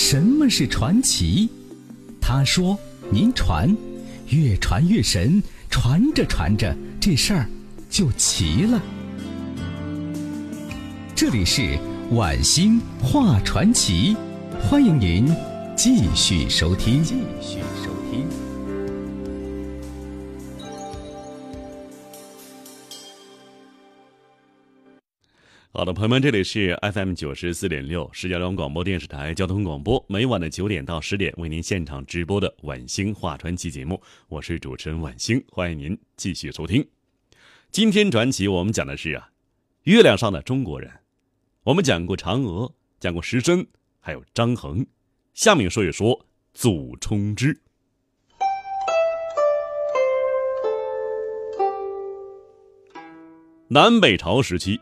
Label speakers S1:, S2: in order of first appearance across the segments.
S1: 什么是传奇？他说：“您传，越传越神，传着传着，这事儿就齐了。”这里是晚星画传奇，欢迎您继续收听。继续收听。
S2: 好的，朋友们，这里是 FM 九十四点六石家庄广播电视台交通广播，每晚的九点到十点为您现场直播的晚星话传奇节目，我是主持人晚星，欢迎您继续收听。今天传奇我们讲的是啊，月亮上的中国人。我们讲过嫦娥，讲过石申，还有张衡。下面说一说祖冲之。南北朝时期。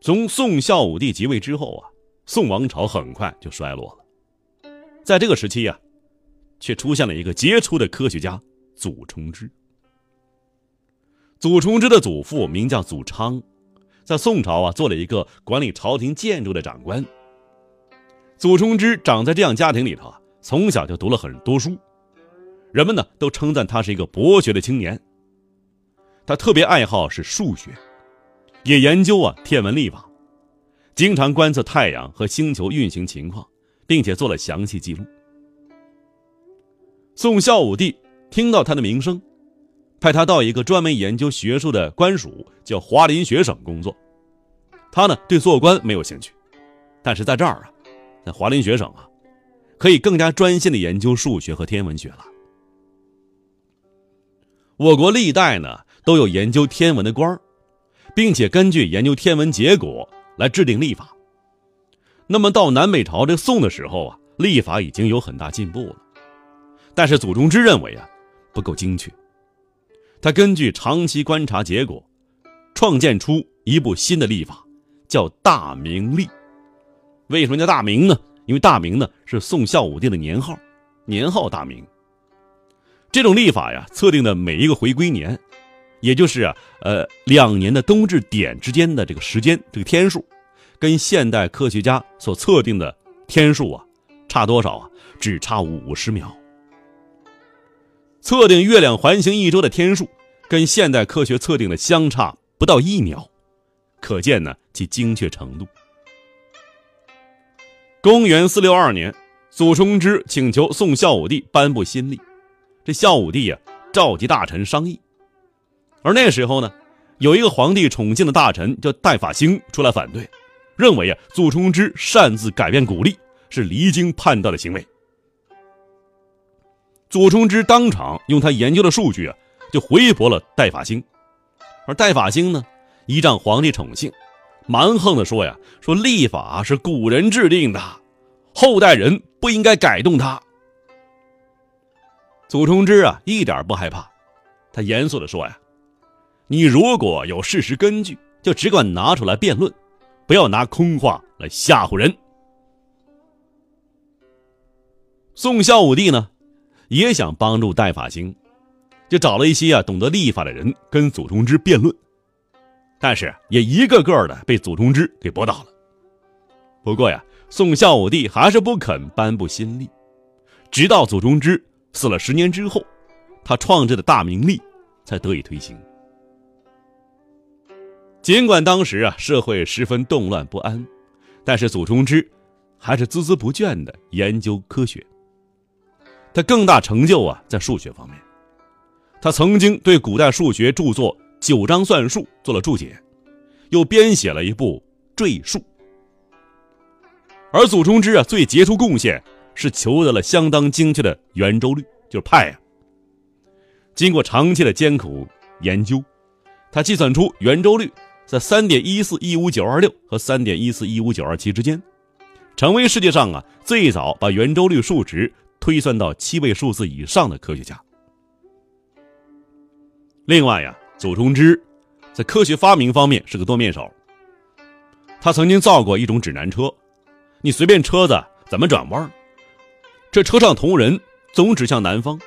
S2: 从宋孝武帝即位之后啊，宋王朝很快就衰落了。在这个时期呀，却出现了一个杰出的科学家祖冲之。祖冲之的祖父名叫祖昌，在宋朝啊做了一个管理朝廷建筑的长官。祖冲之长在这样家庭里头啊，从小就读了很多书，人们呢都称赞他是一个博学的青年。他特别爱好是数学。也研究啊天文历法，经常观测太阳和星球运行情况，并且做了详细记录。宋孝武帝听到他的名声，派他到一个专门研究学术的官署，叫华林学省工作。他呢对做官没有兴趣，但是在这儿啊，在华林学省啊，可以更加专心的研究数学和天文学了。我国历代呢都有研究天文的官儿。并且根据研究天文结果来制定历法。那么到南北朝这宋的时候啊，历法已经有很大进步了，但是祖冲之认为啊不够精确。他根据长期观察结果，创建出一部新的历法，叫大明历。为什么叫大明呢？因为大明呢是宋孝武帝的年号，年号大明。这种历法呀，测定的每一个回归年。也就是啊，呃，两年的冬至点之间的这个时间，这个天数，跟现代科学家所测定的天数啊，差多少啊？只差五十秒。测定月亮环行一周的天数，跟现代科学测定的相差不到一秒，可见呢其精确程度。公元四六二年，祖冲之请求宋孝武帝颁布新历，这孝武帝呀召集大臣商议。而那时候呢，有一个皇帝宠幸的大臣叫戴法兴出来反对，认为啊，祖冲之擅自改变古历是离经叛道的行为。祖冲之当场用他研究的数据啊，就回驳了戴法兴。而戴法兴呢，依仗皇帝宠幸，蛮横的说呀：“说历法是古人制定的，后代人不应该改动它。”祖冲之啊，一点不害怕，他严肃的说呀。你如果有事实根据，就只管拿出来辩论，不要拿空话来吓唬人。宋孝武帝呢，也想帮助戴法兴，就找了一些啊懂得历法的人跟祖冲之辩论，但是也一个个的被祖冲之给驳倒了。不过呀，宋孝武帝还是不肯颁布新历，直到祖冲之死了十年之后，他创制的大明历才得以推行。尽管当时啊社会十分动乱不安，但是祖冲之还是孜孜不倦的研究科学。他更大成就啊在数学方面，他曾经对古代数学著作《九章算术》做了注解，又编写了一部《赘述》。而祖冲之啊最杰出贡献是求得了相当精确的圆周率，就是派啊。经过长期的艰苦研究，他计算出圆周率。在三点一四一五九二六和三点一四一五九二七之间，成为世界上啊最早把圆周率数值推算到七位数字以上的科学家。另外呀，祖冲之在科学发明方面是个多面手。他曾经造过一种指南车，你随便车子怎么转弯，这车上同人总指向南方。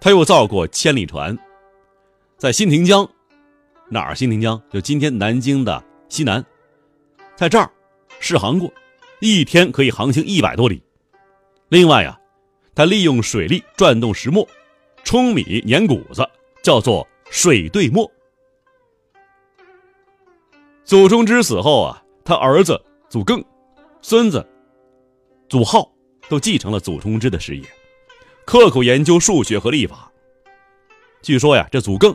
S2: 他又造过千里船，在新亭江。哪儿？新亭江就今天南京的西南，在这儿试航过，一天可以航行一百多里。另外呀，他利用水力转动石磨，舂米碾谷子，叫做水对磨。祖冲之死后啊，他儿子祖艮、孙子祖浩都继承了祖冲之的事业，刻苦研究数学和历法。据说呀，这祖艮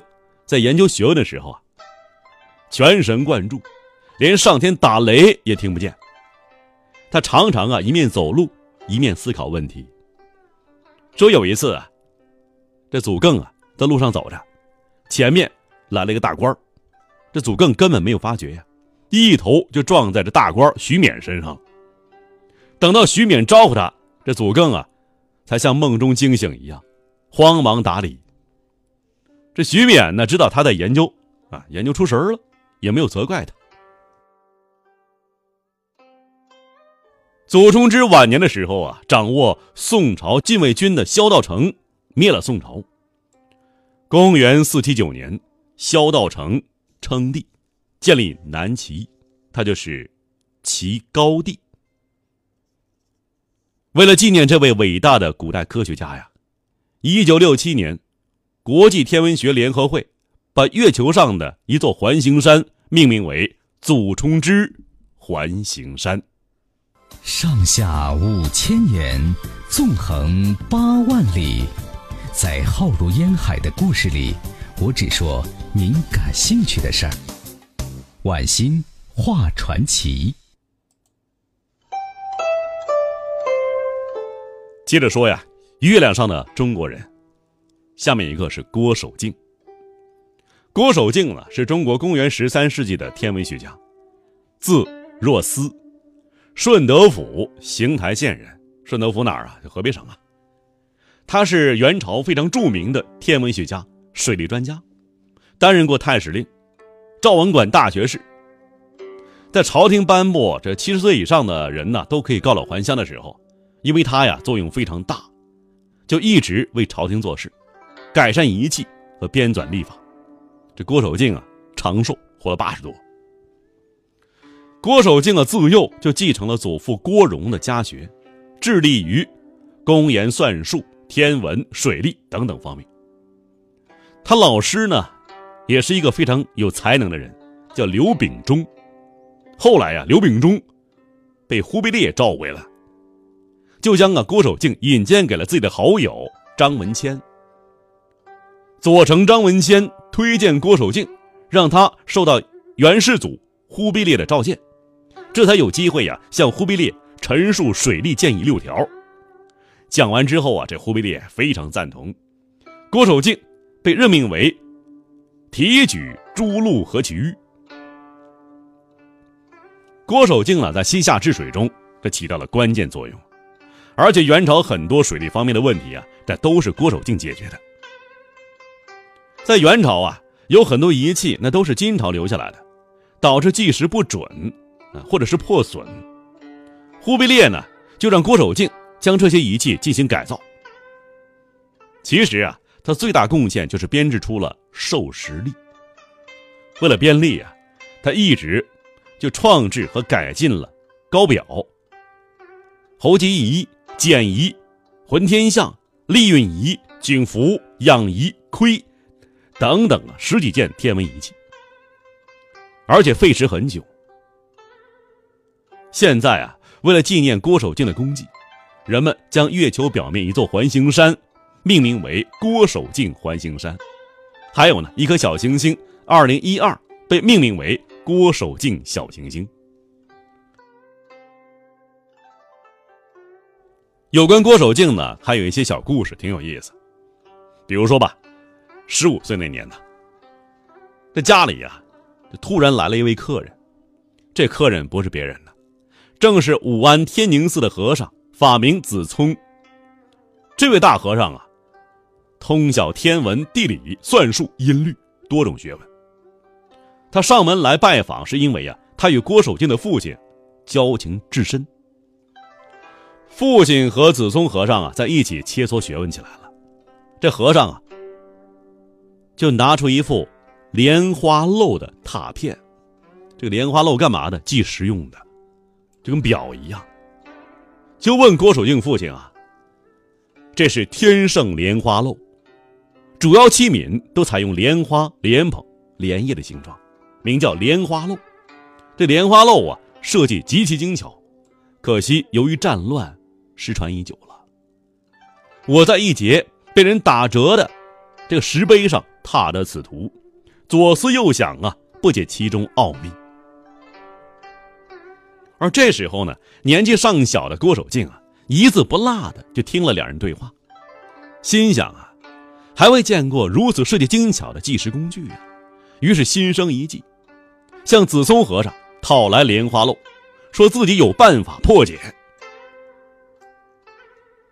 S2: 在研究学问的时候啊，全神贯注，连上天打雷也听不见。他常常啊一面走路一面思考问题。说有一次啊，这祖艮啊在路上走着，前面来了一个大官这祖艮根本没有发觉呀，一头就撞在这大官徐勉身上。等到徐勉招呼他，这祖艮啊才像梦中惊醒一样，慌忙打理。这徐勉呢，知道他在研究，啊，研究出神了，也没有责怪他。祖冲之晚年的时候啊，掌握宋朝禁卫军的萧道成灭了宋朝。公元四七九年，萧道成称帝，建立南齐，他就是齐高帝。为了纪念这位伟大的古代科学家呀，一九六七年。国际天文学联合会把月球上的一座环形山命名为祖冲之环形山。
S1: 上下五千年，纵横八万里，在浩如烟海的故事里，我只说您感兴趣的事儿。晚星画传奇。
S2: 接着说呀，月亮上的中国人。下面一个是郭守敬。郭守敬呢，是中国公元十三世纪的天文学家，字若思，顺德府邢台县人。顺德府哪儿啊？就河北省啊。他是元朝非常著名的天文学家、水利专家，担任过太史令、赵文馆大学士。在朝廷颁布这七十岁以上的人呢都可以告老还乡的时候，因为他呀作用非常大，就一直为朝廷做事。改善仪器和编纂历法，这郭守敬啊长寿，活了八十多。郭守敬啊自幼就继承了祖父郭荣的家学，致力于公研算术、天文、水利等等方面。他老师呢，也是一个非常有才能的人，叫刘秉忠。后来呀，刘秉忠被忽必烈召回了，就将啊郭守敬引荐给了自己的好友张文谦。左丞张文谦推荐郭守敬，让他受到元世祖忽必烈的召见，这才有机会呀向忽必烈陈述水利建议六条。讲完之后啊，这忽必烈非常赞同，郭守敬被任命为提举诸路河渠。郭守敬呢，在西夏治水中，这起到了关键作用，而且元朝很多水利方面的问题啊，这都是郭守敬解决的。在元朝啊，有很多仪器那都是金朝留下来的，导致计时不准，啊，或者是破损。忽必烈呢，就让郭守敬将这些仪器进行改造。其实啊，他最大贡献就是编制出了授时历。为了便利啊，他一直就创制和改进了高表、候机仪、简仪、浑天象、历运仪、景符、养仪、窥。等等啊，十几件天文仪器，而且费时很久。现在啊，为了纪念郭守敬的功绩，人们将月球表面一座环形山命名为郭守敬环形山，还有呢，一颗小行星，二零一二被命名为郭守敬小行星。有关郭守敬呢，还有一些小故事，挺有意思，比如说吧。十五岁那年呢，这家里呀，就突然来了一位客人。这客人不是别人呢，正是武安天宁寺的和尚，法名子聪。这位大和尚啊，通晓天文、地理、算术、音律多种学问。他上门来拜访，是因为呀，他与郭守敬的父亲交情至深。父亲和子聪和尚啊，在一起切磋学问起来了。这和尚啊。就拿出一副莲花漏的拓片，这个莲花漏干嘛的？计时用的，就跟表一样，就问郭守敬父亲啊：“这是天圣莲花漏，主要器皿都采用莲花、莲蓬、莲叶的形状，名叫莲花漏。这莲花漏啊，设计极其精巧，可惜由于战乱，失传已久了。我在一节被人打折的这个石碑上踏着此图，左思右想啊，不解其中奥秘。”而这时候呢，年纪尚小的郭守敬啊，一字不落的就听了两人对话，心想啊，还未见过如此设计精巧的计时工具啊，于是心生一计，向子松和尚讨来莲花漏，说自己有办法破解。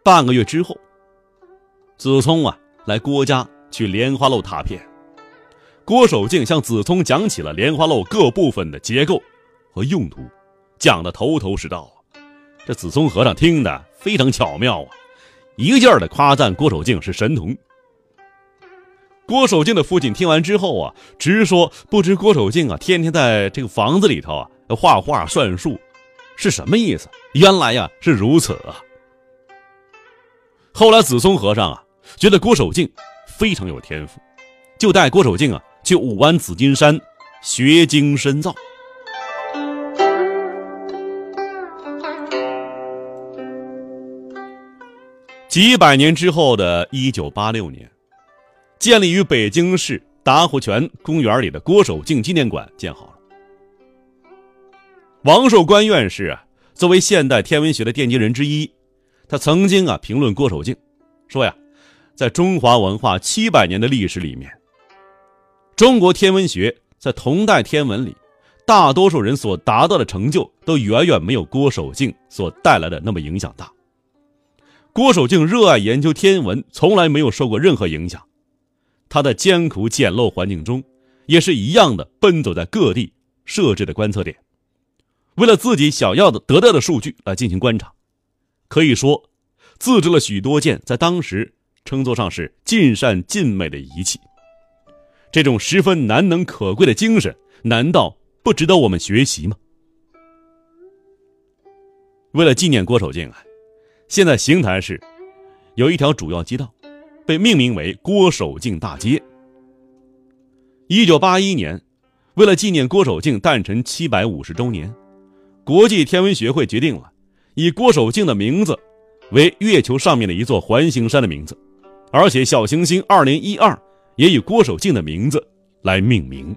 S2: 半个月之后，子聪啊来郭家去莲花楼踏片，郭守敬向子聪讲起了莲花楼各部分的结构和用途。讲的头头是道，这子松和尚听的非常巧妙啊，一个劲儿的夸赞郭守敬是神童。郭守敬的父亲听完之后啊，直说不知郭守敬啊，天天在这个房子里头啊画画算术，是什么意思？原来呀是如此啊。后来子松和尚啊，觉得郭守敬非常有天赋，就带郭守敬啊去武安紫金山学经深造。几百年之后的一九八六年，建立于北京市达活泉公园里的郭守敬纪念馆建好了。王寿官院士啊，作为现代天文学的奠基人之一，他曾经啊评论郭守敬，说呀，在中华文化七百年的历史里面，中国天文学在同代天文里，大多数人所达到的成就，都远远没有郭守敬所带来的那么影响大。郭守敬热爱研究天文，从来没有受过任何影响。他在艰苦简陋环境中，也是一样的奔走在各地设置的观测点，为了自己想要的得到的数据来进行观察。可以说，自制了许多件在当时称作上是尽善尽美的仪器。这种十分难能可贵的精神，难道不值得我们学习吗？为了纪念郭守敬啊。现在邢台市有一条主要街道，被命名为郭守敬大街。一九八一年，为了纪念郭守敬诞辰七百五十周年，国际天文学会决定了以郭守敬的名字为月球上面的一座环形山的名字，而且小行星二零一二也以郭守敬的名字来命名。